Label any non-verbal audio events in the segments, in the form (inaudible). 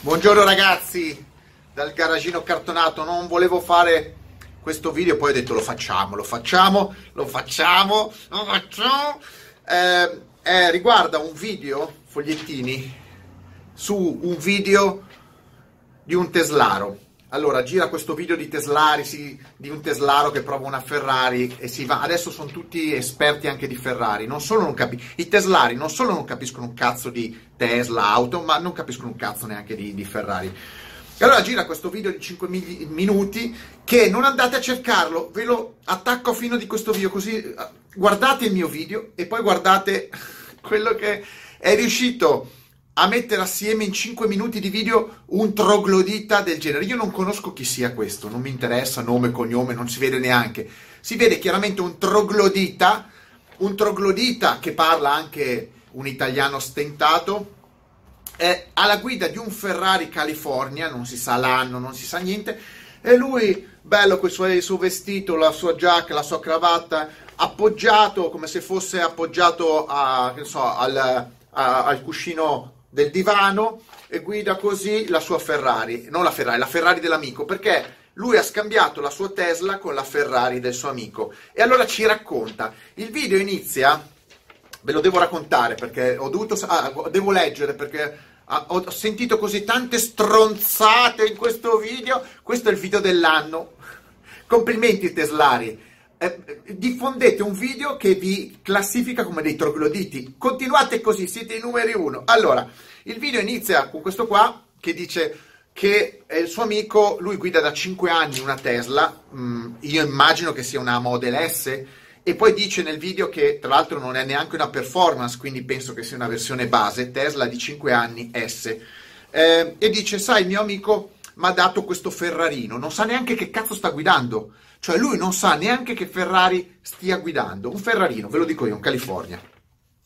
Buongiorno ragazzi dal garagino cartonato, non volevo fare questo video, poi ho detto lo facciamo, lo facciamo, lo facciamo, lo facciamo. Eh, eh, riguarda un video, fogliettini, su un video di un teslaro. Allora, gira questo video di Teslari, sì, di un Teslaro che prova una Ferrari e si va. Adesso sono tutti esperti anche di Ferrari. Non solo non capi- I Teslari non solo non capiscono un cazzo di Tesla, auto, ma non capiscono un cazzo neanche di, di Ferrari. E allora gira questo video di 5 mi- minuti che non andate a cercarlo, ve lo attacco a fino di questo video così eh, guardate il mio video e poi guardate (laughs) quello che è riuscito a mettere assieme in 5 minuti di video un troglodita del genere. Io non conosco chi sia questo, non mi interessa nome, cognome, non si vede neanche. Si vede chiaramente un troglodita, un troglodita che parla anche un italiano stentato, è alla guida di un Ferrari California, non si sa l'anno, non si sa niente, e lui, bello con il suo vestito, la sua giacca, la sua cravatta, appoggiato come se fosse appoggiato a, so, al, a, al cuscino del divano e guida così la sua Ferrari, non la Ferrari, la Ferrari dell'amico, perché lui ha scambiato la sua Tesla con la Ferrari del suo amico. E allora ci racconta. Il video inizia, ve lo devo raccontare perché ho dovuto, ah, devo leggere perché ho sentito così tante stronzate in questo video. Questo è il video dell'anno. (laughs) Complimenti Teslari. Eh, diffondete un video che vi classifica come dei trogloditi. Continuate così, siete i numeri uno. Allora, il video inizia con questo qua che dice che il suo amico, lui guida da 5 anni una Tesla, mm, io immagino che sia una Model S, e poi dice nel video che tra l'altro non è neanche una performance, quindi penso che sia una versione base, Tesla di 5 anni S. Eh, e dice, sai, mio amico mi ha dato questo Ferrarino, non sa neanche che cazzo sta guidando. Cioè lui non sa neanche che Ferrari stia guidando. Un Ferrarino, ve lo dico io, un California.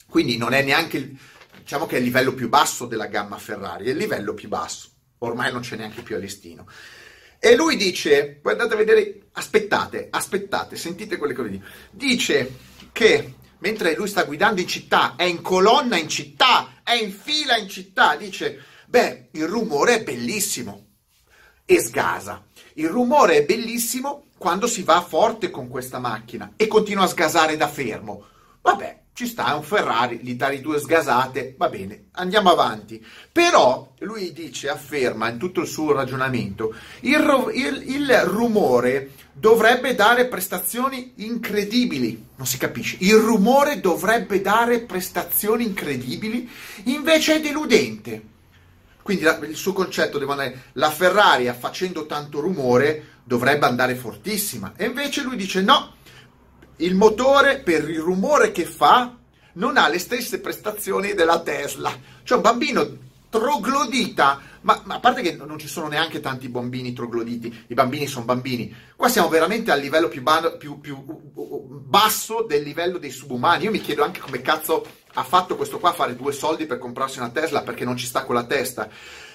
Quindi non è neanche, diciamo che è il livello più basso della gamma Ferrari, è il livello più basso. Ormai non c'è neanche più a listino. E lui dice, guardate a vedere, aspettate, aspettate, sentite quelle cose. Dice che mentre lui sta guidando in città, è in colonna in città, è in fila in città, dice, beh, il rumore è bellissimo e sgasa. Il rumore è bellissimo quando si va forte con questa macchina e continua a sgasare da fermo. Vabbè, ci sta, è un Ferrari, gli dai due sgasate, va bene, andiamo avanti. Però lui dice, afferma in tutto il suo ragionamento, il, il, il rumore dovrebbe dare prestazioni incredibili, non si capisce, il rumore dovrebbe dare prestazioni incredibili, invece è deludente. Quindi la, il suo concetto deve andare, la Ferrari facendo tanto rumore dovrebbe andare fortissima. E invece lui dice no, il motore per il rumore che fa non ha le stesse prestazioni della Tesla. Cioè un bambino troglodita, ma, ma, a parte che non ci sono neanche tanti bambini trogloditi, i bambini sono bambini, qua siamo veramente al livello più, ba- più, più basso del livello dei subumani. Io mi chiedo anche come cazzo ha fatto questo qua fare due soldi per comprarsi una Tesla perché non ci sta con la testa.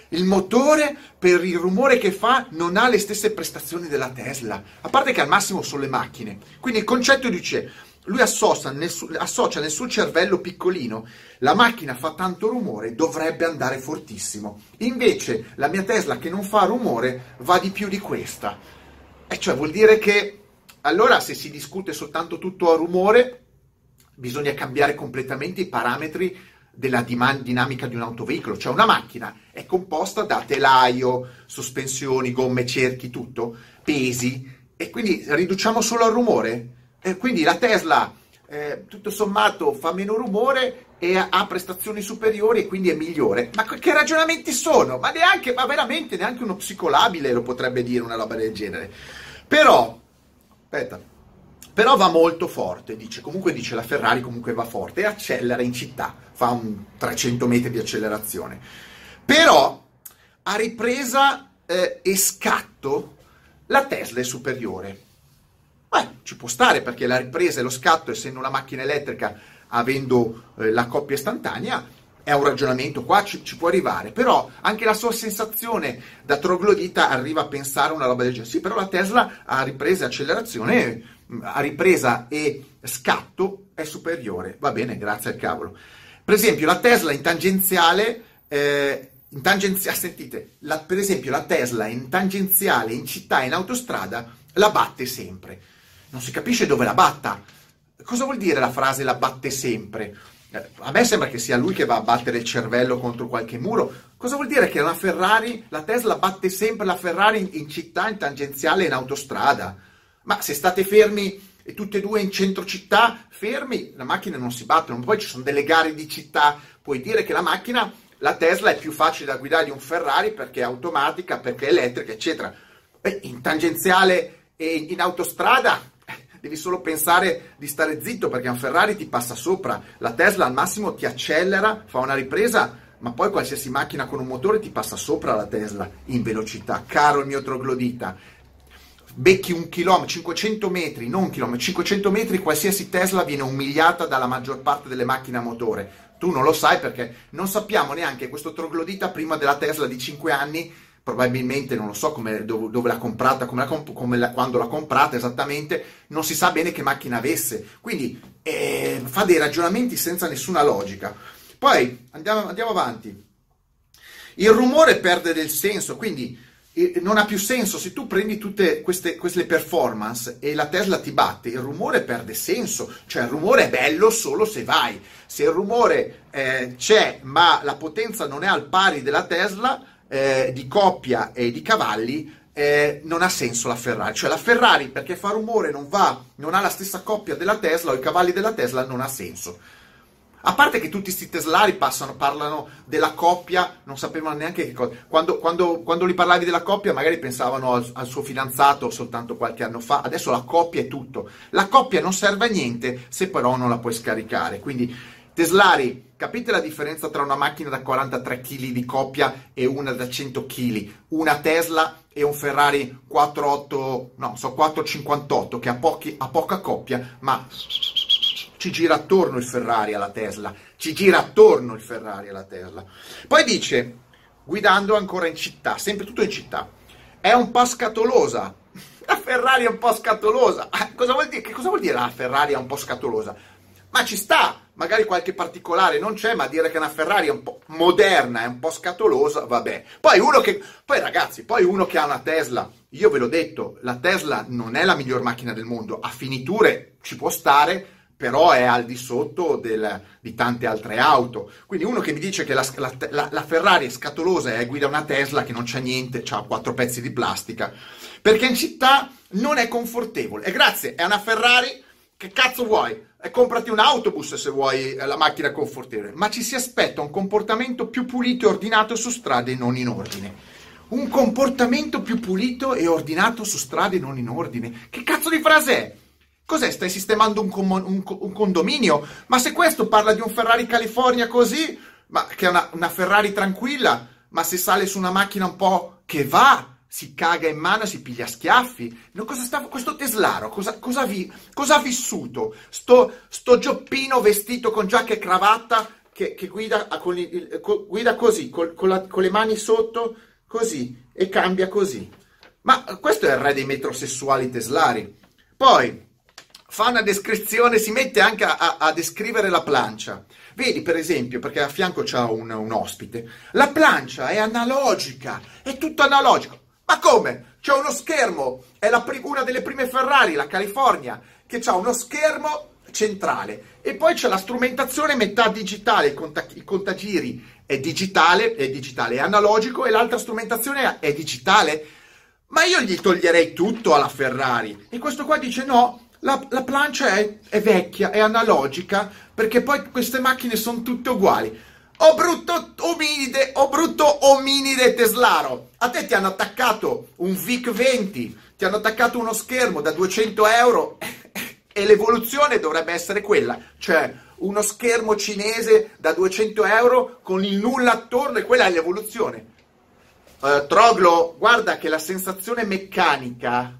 Il motore, per il rumore che fa, non ha le stesse prestazioni della Tesla. A parte che al massimo sono le macchine. Quindi il concetto dice, lui associa nel, su- associa nel suo cervello piccolino, la macchina fa tanto rumore, dovrebbe andare fortissimo. Invece la mia Tesla che non fa rumore va di più di questa. E cioè vuol dire che allora se si discute soltanto tutto a rumore, bisogna cambiare completamente i parametri della dinamica di un autoveicolo, cioè una macchina è composta da telaio, sospensioni, gomme, cerchi, tutto, pesi e quindi riduciamo solo al rumore. E quindi la Tesla eh, tutto sommato fa meno rumore e ha prestazioni superiori e quindi è migliore. Ma che ragionamenti sono? Ma neanche, ma veramente neanche uno psicolabile lo potrebbe dire una roba del genere. Però, aspetta, però va molto forte, dice, comunque dice la Ferrari comunque va forte e accelera in città, fa un 300 metri di accelerazione. Però a ripresa eh, e scatto la Tesla è superiore. Beh, ci può stare perché la ripresa e lo scatto, essendo una macchina elettrica, avendo eh, la coppia istantanea, è un ragionamento, qua ci, ci, può arrivare, però anche la sua sensazione da troglodita arriva a pensare una roba del genere. Sì, però la Tesla a ripresa e accelerazione, a ripresa e scatto è superiore. Va bene, grazie al cavolo. Per esempio, la Tesla in tangenziale, eh, in tangenziale, sentite, la, per esempio la Tesla in tangenziale, in città, in autostrada, la batte sempre. Non si capisce dove la batta. Cosa vuol dire la frase la batte sempre? Eh, a me sembra che sia lui che va a battere il cervello contro qualche muro. Cosa vuol dire che una Ferrari, la Tesla batte sempre la Ferrari in, in città, in tangenziale, in autostrada? Ma se state fermi e tutte e due in centro città, fermi, le macchine non si battono. Poi ci sono delle gare di città, puoi dire che la macchina la Tesla è più facile da guidare di un Ferrari perché è automatica, perché è elettrica, eccetera. In tangenziale e in autostrada (laughs) devi solo pensare di stare zitto perché un Ferrari ti passa sopra, la Tesla al massimo ti accelera, fa una ripresa, ma poi qualsiasi macchina con un motore ti passa sopra la Tesla in velocità. Caro il mio troglodita, becchi un chilometro, 500 metri, non un chilometro, 500 metri, qualsiasi Tesla viene umiliata dalla maggior parte delle macchine a motore tu non lo sai perché non sappiamo neanche questo troglodita prima della Tesla di 5 anni, probabilmente non lo so come, dove, dove, l'ha comprata, come la, come la, quando l'ha comprata esattamente, non si sa bene che macchina avesse. Quindi eh, fa dei ragionamenti senza nessuna logica. Poi andiamo, andiamo avanti. Il rumore perde del senso, quindi non ha più senso se tu prendi tutte queste, queste, performance e la Tesla ti batte, il rumore perde senso, cioè il rumore è bello solo se vai, se il rumore eh, c'è ma la potenza non è al pari della Tesla eh, di coppia e di cavalli, eh, non ha senso la Ferrari, cioè la Ferrari perché fa rumore non va, non ha la stessa coppia della Tesla o i cavalli della Tesla non ha senso. A parte che tutti questi teslari passano, parlano della coppia, non sapevano neanche che cosa. Quando, quando, quando gli parlavi della coppia, magari pensavano al, al, suo fidanzato soltanto qualche anno fa. Adesso la coppia è tutto. La coppia non serve a niente se però non la puoi scaricare. Quindi, teslari, capite la differenza tra una macchina da 43 kg di coppia e una da 100 kg? Una Tesla e un Ferrari 48, no, so 458 che ha, pochi, ha poca coppia, ma ci gira attorno il Ferrari alla Tesla, ci gira attorno il Ferrari alla Tesla. Poi dice, guidando ancora in città, sempre tutto in città, è un po' scatolosa. (laughs) La Ferrari è un po' scatolosa. Ah, cosa vuol dire? Che cosa vuol dire la Ferrari è un po' scatolosa? Ma ci sta, magari qualche particolare non c'è, ma dire che una Ferrari è un po' moderna, è un po' scatolosa, vabbè. Poi uno che, poi ragazzi, poi uno che ha una Tesla, io ve l'ho detto, la Tesla non è la miglior macchina del mondo, a finiture ci può stare, però è al di sotto del, di tante altre auto. Quindi uno che mi dice che la, la, la Ferrari è scatolosa e guida una Tesla che non c'è niente, ha quattro pezzi di plastica, perché in città non è confortevole. E grazie, è una Ferrari, che cazzo vuoi? E comprati un autobus se vuoi eh, la macchina confortevole, ma ci si aspetta un comportamento più pulito e ordinato su strade non in ordine. Un comportamento più pulito e ordinato su strade non in ordine. Che cazzo di frase è? Cos'è? Stai sistemando un, com- un, un, condominio? Ma se questo parla di un Ferrari California così, ma che è una, una, Ferrari tranquilla, ma se sale su una macchina un po' che va, si caga in mano si piglia schiaffi. No, cosa sta, questo Teslaro, cosa, cosa, vi, cosa ha vissuto? Sto, sto gioppino vestito con giacca e cravatta che, che guida, con il, guida, così, con, con, la, con le mani sotto, così, e cambia così. Ma questo è il re dei metrosessuali teslari. Poi, fa una descrizione, si mette anche a, a, a descrivere la plancia. Vedi, per esempio, perché a fianco c'è un, un, ospite, la plancia è analogica, è tutto analogico. Ma come? C'è uno schermo, è pri- una delle prime Ferrari, la California, che ha uno schermo centrale e poi c'è la strumentazione metà digitale, il, conta- il contagiri è digitale, è digitale, è analogico e l'altra strumentazione è digitale. Ma io gli toglierei tutto alla Ferrari. E questo qua dice no, la, la plancia è, è, vecchia, è analogica, perché poi queste macchine sono tutte uguali. Oh brutto ominide, oh brutto ominide teslaro, a te ti hanno attaccato un VIC 20, ti hanno attaccato uno schermo da 200 euro e l'evoluzione dovrebbe essere quella, cioè uno schermo cinese da 200 euro con il nulla attorno e quella è l'evoluzione. Uh, Troglo, guarda che la sensazione meccanica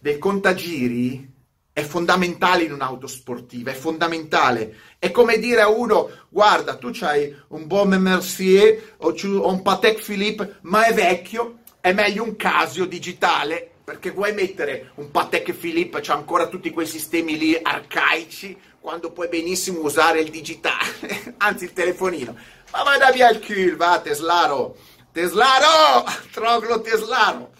del contagiri è fondamentale in un'auto sportiva, è fondamentale. È come dire a uno, guarda, tu c'hai un buon Mercier o un Patek Philippe, ma è vecchio, è meglio un Casio digitale, perché vuoi mettere un Patek Philippe, c'ha ancora tutti quei sistemi lì arcaici, quando puoi benissimo usare il digitale, (laughs) anzi il telefonino. Ma vai da via il cul, va Teslaro. Teslaro! (laughs) Troglo Teslaro.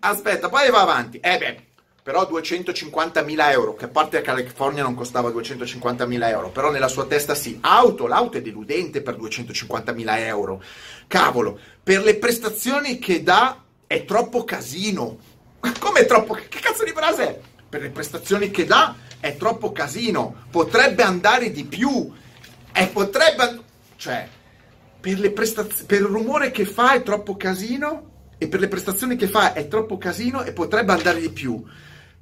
Aspetta, poi va avanti. Eh beh, però 250.000 euro, che a parte a California non costava 250.000 euro, però nella sua testa sì. Auto, l'auto è deludente per 250.000 euro. Cavolo, per le prestazioni che dà è troppo casino. Come è troppo? Che cazzo di frase è? Per le prestazioni che dà è troppo casino. Potrebbe andare di più. E potrebbe... Cioè, per, le prestaz- per il rumore che fa è troppo casino e per le prestazioni che fa è troppo casino e potrebbe andare di più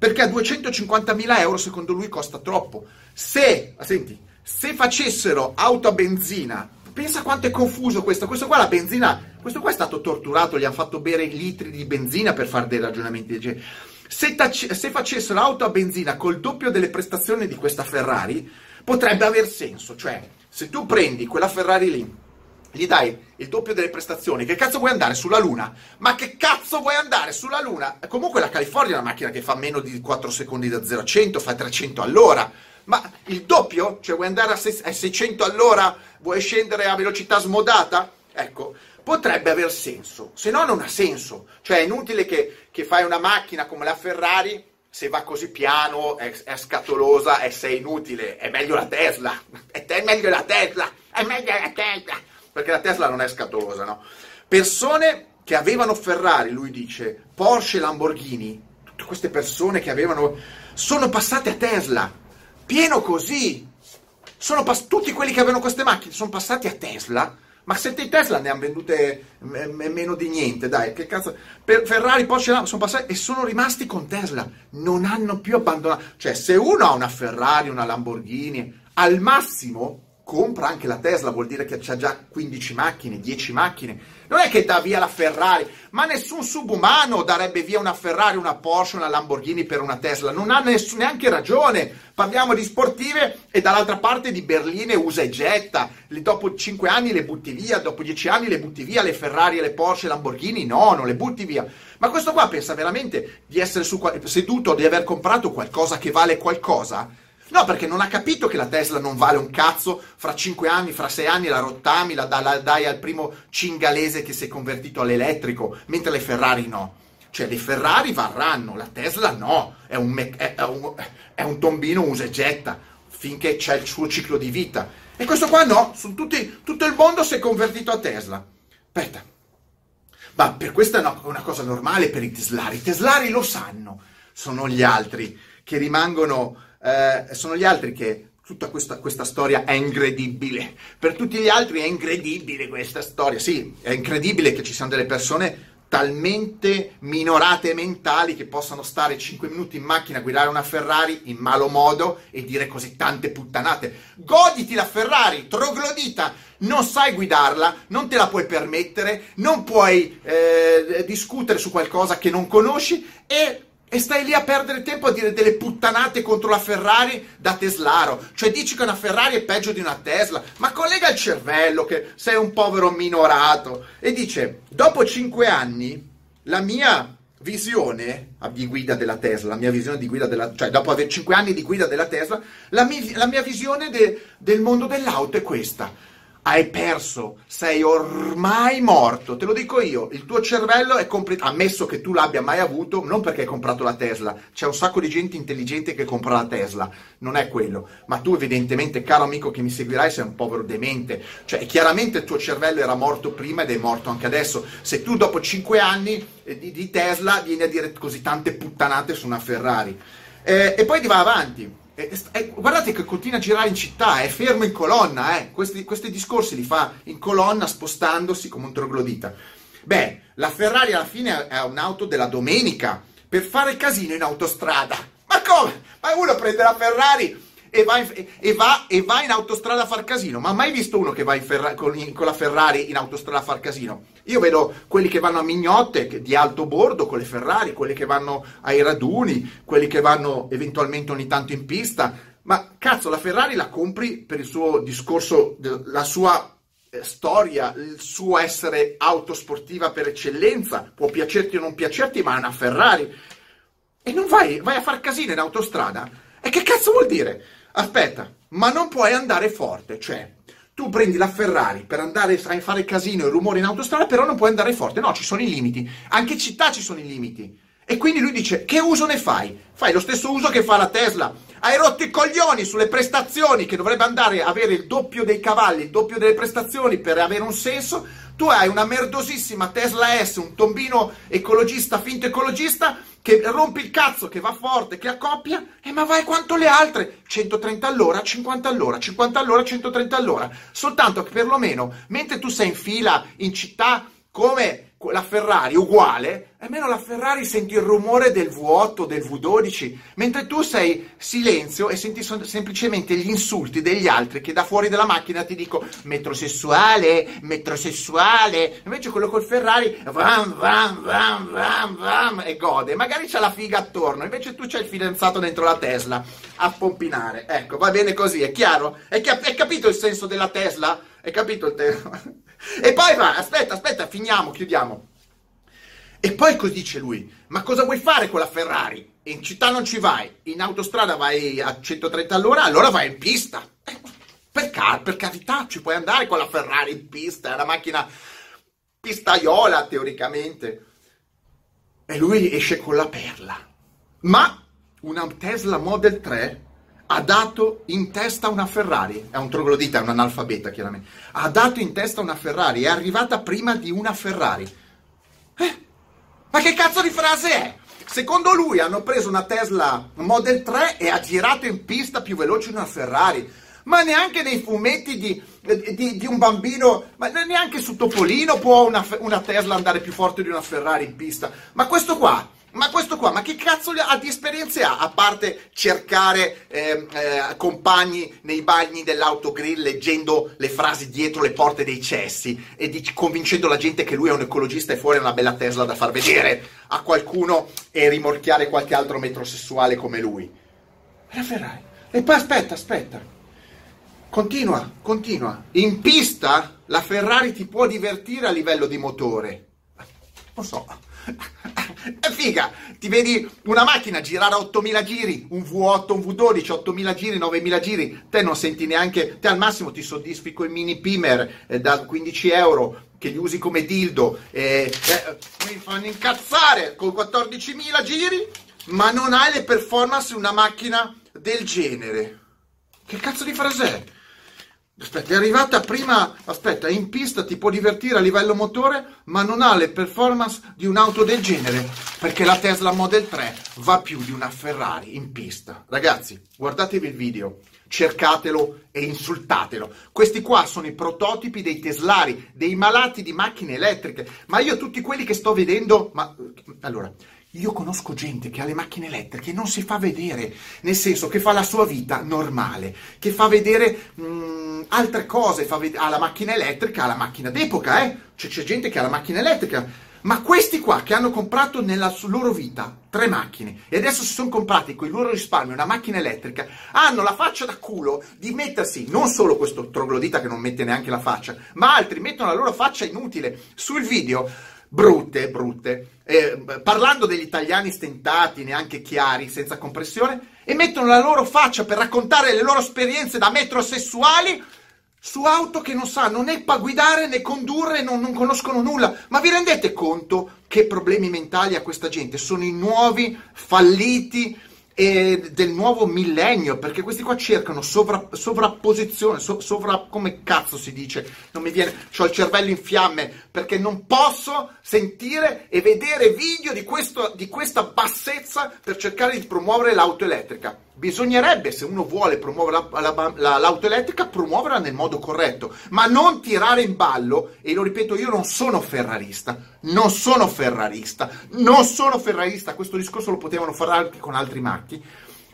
perché a 250.000 euro secondo lui costa troppo. Se, senti, se facessero auto a benzina, pensa quanto è confuso questo, questo qua la benzina, questo qua è stato torturato, gli hanno fatto bere litri di benzina per fare dei ragionamenti del genere. Se, tac- se facessero auto a benzina col doppio delle prestazioni di questa Ferrari, potrebbe aver senso, cioè se tu prendi quella Ferrari lì, gli dai il doppio delle prestazioni, che cazzo vuoi andare sulla Luna? Ma che cazzo vuoi andare sulla Luna? Comunque la California è una macchina che fa meno di 4 secondi da 0 a 100, fa 300 all'ora. Ma il doppio? Cioè vuoi andare a 600 all'ora? Vuoi scendere a velocità smodata? Ecco, potrebbe aver senso, se no non ha senso. Cioè è inutile che, che fai una macchina come la Ferrari, se va così piano, è, è scatolosa e sei inutile. È meglio la Tesla. (laughs) È meglio la Tesla. È meglio la Tesla perché la Tesla non è scatolosa, no? Persone che avevano Ferrari, lui dice, Porsche, Lamborghini, tutte queste persone che avevano, sono passate a Tesla, pieno così. Pass- tutti quelli che avevano queste macchine sono passati a Tesla. Ma se te Tesla ne hanno vendute m- m- meno di niente, dai, che cazzo. Per Ferrari, Porsche sono passati e sono rimasti con Tesla. Non hanno più abbandonato. Cioè, se uno ha una Ferrari, una Lamborghini, al massimo compra anche la Tesla, vuol dire che c'ha già 15 macchine, 10 macchine. Non è che dà via la Ferrari, ma nessun subumano darebbe via una Ferrari, una Porsche, una Lamborghini per una Tesla. Non ha ness- neanche ragione. Parliamo di sportive e dall'altra parte di berline usa e getta. Le, dopo 5 anni le butti via, dopo 10 anni le butti via le Ferrari, le Porsche, le Lamborghini. No, non le butti via. Ma questo qua pensa veramente di essere su, seduto, di aver comprato qualcosa che vale qualcosa? No, perché non ha capito che la Tesla non vale un cazzo, fra 5 anni, fra 6 anni la rottami, la, la dai al primo cingalese che si è convertito all'elettrico, mentre le Ferrari no. Cioè le Ferrari varranno, la Tesla no, è un, me- è un, è un tombino usa e getta, finché c'è il suo ciclo di vita. E questo qua no, tutti, tutto il mondo si è convertito a Tesla. Aspetta, ma per questo è una cosa normale per i teslari, i teslari lo sanno, sono gli altri che rimangono eh, sono gli altri che tutta questa, questa, storia è incredibile. Per tutti gli altri è incredibile questa storia. Sì, è incredibile che ci siano delle persone talmente minorate mentali che possano stare 5 minuti in macchina a guidare una Ferrari in malo modo e dire così tante puttanate. Goditi la Ferrari, troglodita, non sai guidarla, non te la puoi permettere, non puoi eh, discutere su qualcosa che non conosci e e stai lì a perdere tempo a dire delle puttanate contro la Ferrari da Teslaro. Cioè dici che una Ferrari è peggio di una Tesla. Ma collega il cervello che sei un povero minorato. E dice, dopo cinque anni, la mia visione di guida della Tesla, la mia visione di guida della... cioè dopo aver cinque anni di guida della Tesla, la, mia, la mia visione de, del mondo dell'auto è questa hai perso, sei ormai morto, te lo dico io, il tuo cervello è completo, ammesso che tu l'abbia mai avuto, non perché hai comprato la Tesla, c'è un sacco di gente intelligente che compra la Tesla, non è quello, ma tu evidentemente, caro amico che mi seguirai, sei un povero demente, cioè chiaramente il tuo cervello era morto prima ed è morto anche adesso, se tu dopo 5 anni eh, di, di, Tesla vieni a dire così tante puttanate su una Ferrari, eh, e poi ti va avanti, è, è, guardate che continua a girare in città, è fermo in colonna, eh. questi, questi, discorsi li fa in colonna spostandosi come un troglodita. Beh, la Ferrari alla fine è un'auto della domenica per fare casino in autostrada. Ma come? Ma uno prende la Ferrari e va, in, e, va, e va, in, autostrada a far casino. Ma mai visto uno che va Ferra, con, in, con, la Ferrari in autostrada a far casino? Io vedo quelli che vanno a mignotte di alto bordo con le Ferrari, quelli che vanno ai raduni, quelli che vanno eventualmente ogni tanto in pista. Ma cazzo, la Ferrari la compri per il suo discorso, la sua eh, storia, il suo essere autosportiva per eccellenza. Può piacerti o non piacerti, ma è una Ferrari. E non vai, vai a far casino in autostrada? E che cazzo vuol dire? Aspetta, ma non puoi andare forte, cioè tu prendi la Ferrari per andare a fare casino e rumore in autostrada, però non puoi andare forte. No, ci sono i limiti. Anche in città ci sono i limiti. E quindi lui dice, che uso ne fai? Fai lo stesso uso che fa la Tesla. Hai rotto i coglioni sulle prestazioni, che dovrebbe andare a avere il doppio dei cavalli, il doppio delle prestazioni per avere un senso. Tu hai una merdosissima Tesla S, un tombino ecologista, finto ecologista, che rompe il cazzo, che va forte, che accoppia, e ma vai quanto le altre, 130 all'ora, 50 all'ora, 50 all'ora, 130 all'ora, soltanto che perlomeno, mentre tu sei in fila in città come la Ferrari uguale, almeno la Ferrari senti il rumore del V8, del V12, mentre tu sei silenzio e senti semplicemente gli insulti degli altri che da fuori della macchina ti dico metrosessuale, metrosessuale, invece quello col Ferrari vam, vam, vam, vam, vam, e gode, magari c'ha la figa attorno, invece tu c'hai il fidanzato dentro la Tesla a pompinare, ecco, va bene così, è chiaro? Hai, cap- capito il senso della Tesla? Hai capito il tema? (laughs) E poi va, aspetta, aspetta, finiamo, chiudiamo. E poi così dice lui, ma cosa vuoi fare con la Ferrari? In città non ci vai, in autostrada vai a 130 all'ora, allora vai in pista. Eh, per, car- per carità, ci puoi andare con la Ferrari in pista, è una macchina pistaiola teoricamente. E lui esce con la perla. Ma una Tesla Model 3 ha dato in testa una Ferrari, è un troglodita, è un analfabeta chiaramente, ha dato in testa una Ferrari, è arrivata prima di una Ferrari. Eh? Ma che cazzo di frase è? Secondo lui hanno preso una Tesla Model 3 e ha girato in pista più veloce di una Ferrari. Ma neanche nei fumetti di, di, di un bambino, ma neanche su Topolino può una, una Tesla andare più forte di una Ferrari in pista. Ma questo qua ma questo qua, ma che cazzo ha di esperienze ha? A parte cercare eh, eh, compagni nei bagni dell'autogrill leggendo le frasi dietro le porte dei cessi e di, convincendo la gente che lui è un ecologista e fuori è una bella Tesla da far vedere a qualcuno e rimorchiare qualche altro metrosessuale come lui. La Ferrari. E poi aspetta, aspetta. Continua, continua. In pista la Ferrari ti può divertire a livello di motore. Lo so figa, ti vedi una macchina girare a 8000 giri, un V8, un V12, 8000 giri, 9000 giri, te non senti neanche, te al massimo ti soddisfi con i mini Pimer eh, da 15 euro che li usi come dildo, eh, eh, mi fanno incazzare con 14.000 giri, ma non hai le performance di una macchina del genere. Che cazzo di frase è? Aspetta, è arrivata prima, aspetta, in pista ti può divertire a livello motore, ma non ha le performance di un'auto del genere, perché la Tesla Model 3 va più di una Ferrari in pista. Ragazzi, guardatevi il video, cercatelo e insultatelo. Questi qua sono i prototipi dei teslari, dei malati di macchine elettriche, ma io tutti quelli che sto vedendo, ma allora, io conosco gente che ha le macchine elettriche e non si fa vedere, nel senso che fa la sua vita normale, che fa vedere mh, mm, altre cose, ved- ha la macchina elettrica, ha la macchina d'epoca, eh? Cioè, c'è gente che ha la macchina elettrica, ma questi qua che hanno comprato nella loro vita tre macchine e adesso si sono comprati con i loro risparmi una macchina elettrica, hanno la faccia da culo di mettersi, non solo questo troglodita che non mette neanche la faccia, ma altri mettono la loro faccia inutile sul video brutte, brutte, eh, parlando degli italiani stentati, neanche chiari, senza compressione, e mettono la loro faccia per raccontare le loro esperienze da metrosessuali su auto che non sanno né guidare né condurre, non, non conoscono nulla. Ma vi rendete conto che problemi mentali ha questa gente? Sono i nuovi falliti e del nuovo millennio, perché questi qua cercano sovra, sovrapposizione, so, sovra, come cazzo si dice, non mi viene, ho il cervello in fiamme, perché non posso sentire e vedere video di, questo, di questa bassezza per cercare di promuovere l'auto elettrica. Bisognerebbe, se uno vuole promuovere la, la, la, l'auto elettrica, promuoverla nel modo corretto, ma non tirare in ballo, e lo ripeto, io non sono ferrarista, non sono ferrarista, non sono ferrarista, questo discorso lo potevano fare anche con altri marchi,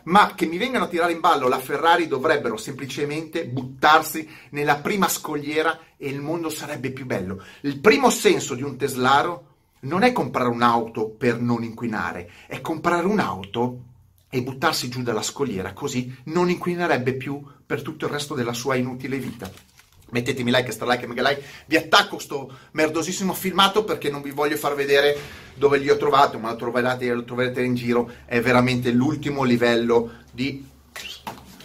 ma che mi vengano a tirare in ballo la Ferrari dovrebbero semplicemente buttarsi nella prima scogliera e il mondo sarebbe più bello. Il primo senso di un teslaro non è comprare un'auto per non inquinare, è comprare un'auto e buttarsi giù dalla scogliera, così non inquinerebbe più per tutto il resto della sua inutile vita. Mettetemi like, star like e mega like. Vi attacco sto merdosissimo filmato perché non vi voglio far vedere dove li ho trovato, ma lo troverete, lo troverete in giro. È veramente l'ultimo livello di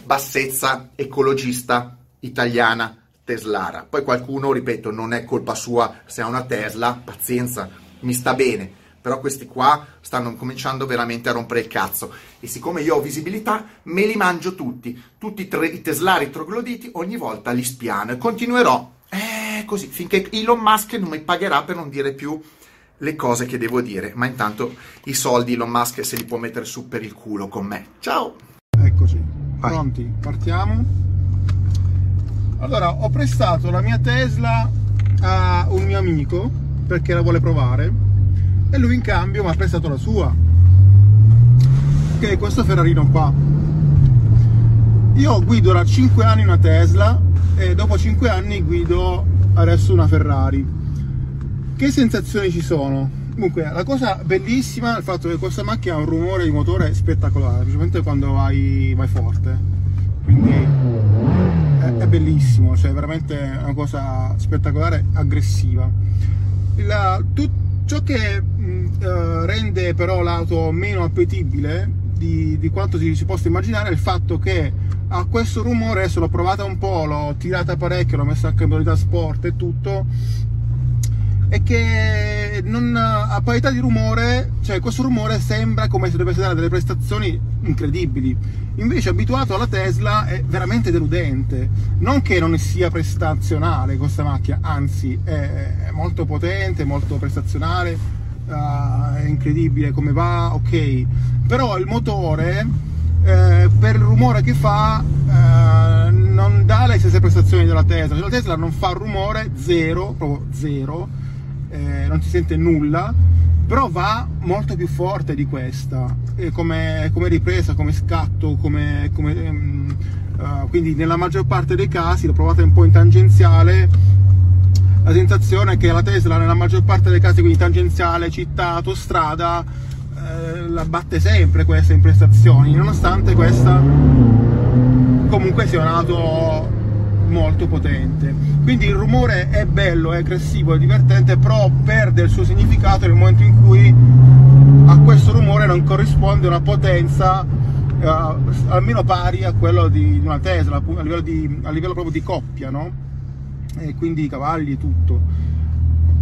bassezza ecologista italiana Teslara. Poi qualcuno, ripeto, non è colpa sua se ha una Tesla, pazienza, mi sta bene. Però questi qua stanno cominciando veramente a rompere il cazzo. E siccome io ho visibilità, me li mangio tutti. Tutti i, tre, i teslari trogloditi, ogni volta li spiano. E continuerò eh, così, finché Elon Musk non mi pagherà per non dire più le cose che devo dire. Ma intanto i soldi Elon Musk se li può mettere su per il culo con me. Ciao! Eccoci, Vai. pronti, partiamo. Allora, ho prestato la mia Tesla a un mio amico perché la vuole provare e lui in cambio mi ha prestato la sua che è questo Ferrarino qua io guido da 5 anni una Tesla e dopo 5 anni guido adesso una Ferrari che sensazioni ci sono? comunque la cosa bellissima è il fatto che questa macchina ha un rumore di motore spettacolare specialmente quando vai, vai forte quindi è, è bellissimo, cioè veramente una cosa spettacolare, aggressiva. La, tu, ciò che mh, uh, rende però l'auto meno appetibile di, di quanto si, si, possa immaginare è il fatto che ha questo rumore, adesso l'ho provata un po', l'ho tirata parecchio, l'ho messa anche in modalità sport e tutto, è che non, a parità di rumore, cioè questo rumore sembra come se dovesse dare delle prestazioni incredibili. Invece abituato alla Tesla è veramente deludente. Non che non sia prestazionale questa macchina, anzi è, molto potente, molto prestazionale, uh, è incredibile come va, ok. Però il motore, eh, per il rumore che fa, eh, non dà le stesse prestazioni della Tesla. Cioè, la Tesla non fa rumore, zero, proprio zero eh, non si sente nulla, però va molto più forte di questa, come, come, ripresa, come scatto, come, come um, uh, quindi nella maggior parte dei casi, l'ho provata un po' in tangenziale, la sensazione è che la Tesla nella maggior parte dei casi, quindi tangenziale, città, autostrada, eh, la batte sempre questa in prestazioni, nonostante questa comunque sia un'auto molto potente. Quindi il rumore è bello, è aggressivo, è divertente, però perde il suo significato nel momento in cui a questo rumore non corrisponde una potenza eh, almeno pari a quello di una Tesla, a livello, di, a livello proprio di coppia, no? E quindi i cavalli e tutto.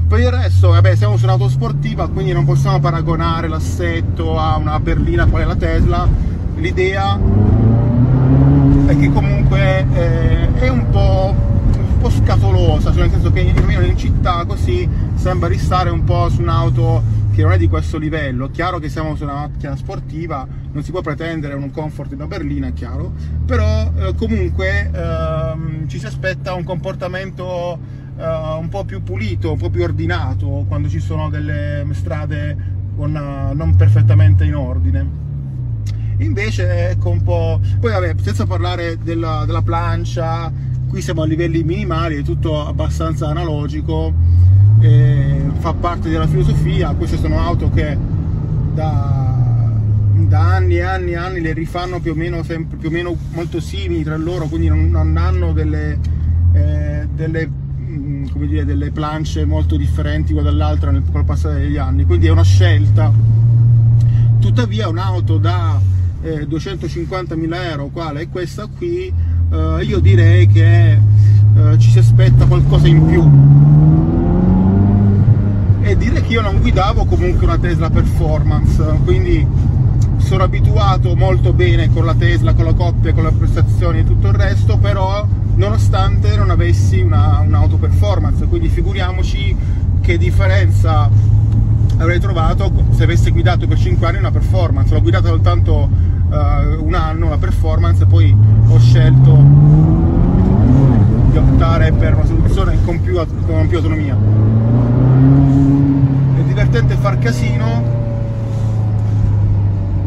Per il resto, vabbè, siamo su un'auto sportiva, quindi non possiamo paragonare l'assetto a una berlina quale la Tesla. L'idea che comunque eh, è un po', un po', scatolosa, cioè nel senso che almeno in città così sembra di stare un po' su un'auto che non è di questo livello. Chiaro che siamo su una macchina sportiva, non si può pretendere un comfort da berlina, è chiaro, però eh, comunque ehm, ci si aspetta un comportamento eh, un po' più pulito, un po' più ordinato quando ci sono delle strade con, uh, non perfettamente in ordine invece ecco un po' poi vabbè senza parlare della, della plancia qui siamo a livelli minimali è tutto abbastanza analogico fa parte della filosofia queste sono auto che da, da anni e anni e anni le rifanno più o meno, sempre, più o meno molto simili tra loro quindi non, non hanno delle, eh, delle mm, come dire, delle planche molto differenti una dall'altra nel, col passare degli anni, quindi è una scelta. Tuttavia un'auto da eh, 250.000 euro quale è questa qui eh, io direi che eh, ci si aspetta qualcosa in più. E dire che io non guidavo comunque una Tesla Performance quindi sono abituato molto bene con la Tesla, con la coppia, con le prestazioni e tutto il resto però nonostante non avessi un'auto un performance quindi figuriamoci che differenza avrei trovato se avessi guidato per 5 anni una performance. L'ho guidata soltanto uh, un anno la performance poi ho scelto di optare per una soluzione con più, con più autonomia. È divertente far casino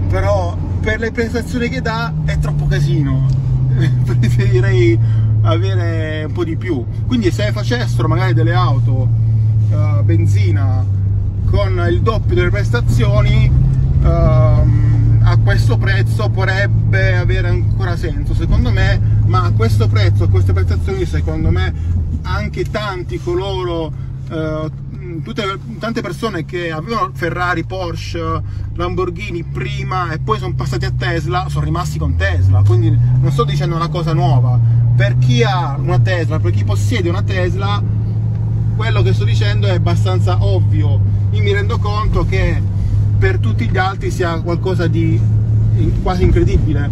però per le prestazioni che dà è troppo casino. (laughs) Preferirei avere un po' di più. Quindi se facessero magari delle auto uh, benzina con il doppio delle prestazioni a questo prezzo potrebbe avere ancora senso secondo me ma a questo prezzo a queste prestazioni secondo me anche tanti coloro eh, tutte, tante persone che avevano Ferrari, Porsche, Lamborghini prima e poi sono passati a Tesla sono rimasti con Tesla quindi non sto dicendo una cosa nuova per chi ha una Tesla, per chi possiede una Tesla, quello che sto dicendo è abbastanza ovvio. Io mi rendo conto che per tutti gli altri sia qualcosa di quasi incredibile.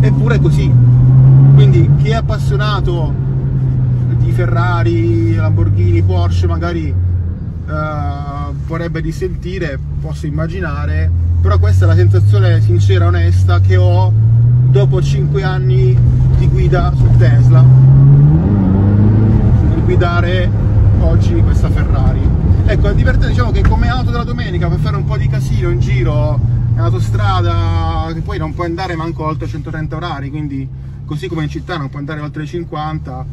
Eppure è così. Quindi chi è appassionato di Ferrari, Lamborghini, Porsche, magari uh, vorrebbe dissentire, posso immaginare, però questa è la sensazione sincera, onesta che ho dopo 5 anni di guida su Tesla, nel guidare oggi questa Ferrari. Ecco, è divertente, diciamo che come auto della domenica per fare un po' di casino in giro in autostrada, che poi non puoi andare manco oltre 130 orari, quindi così come in città non puoi andare oltre 50,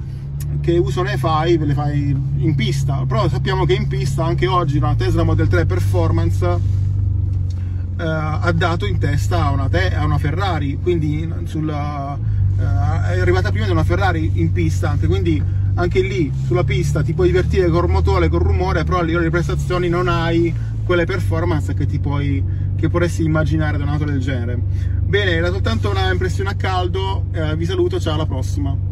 che uso ne fai? Ve le fai in pista, però sappiamo che in pista anche oggi una Tesla Model 3 Performance eh, ha dato in testa a una, a una Ferrari, quindi sulla, eh, è arrivata prima di una Ferrari in pista anche, quindi anche lì sulla pista ti puoi divertire col motore, col rumore, però a livello di prestazioni non hai quelle performance che ti puoi che potresti immaginare da un'auto del genere. Bene, era soltanto una impressione a caldo, eh, vi saluto, ciao alla prossima.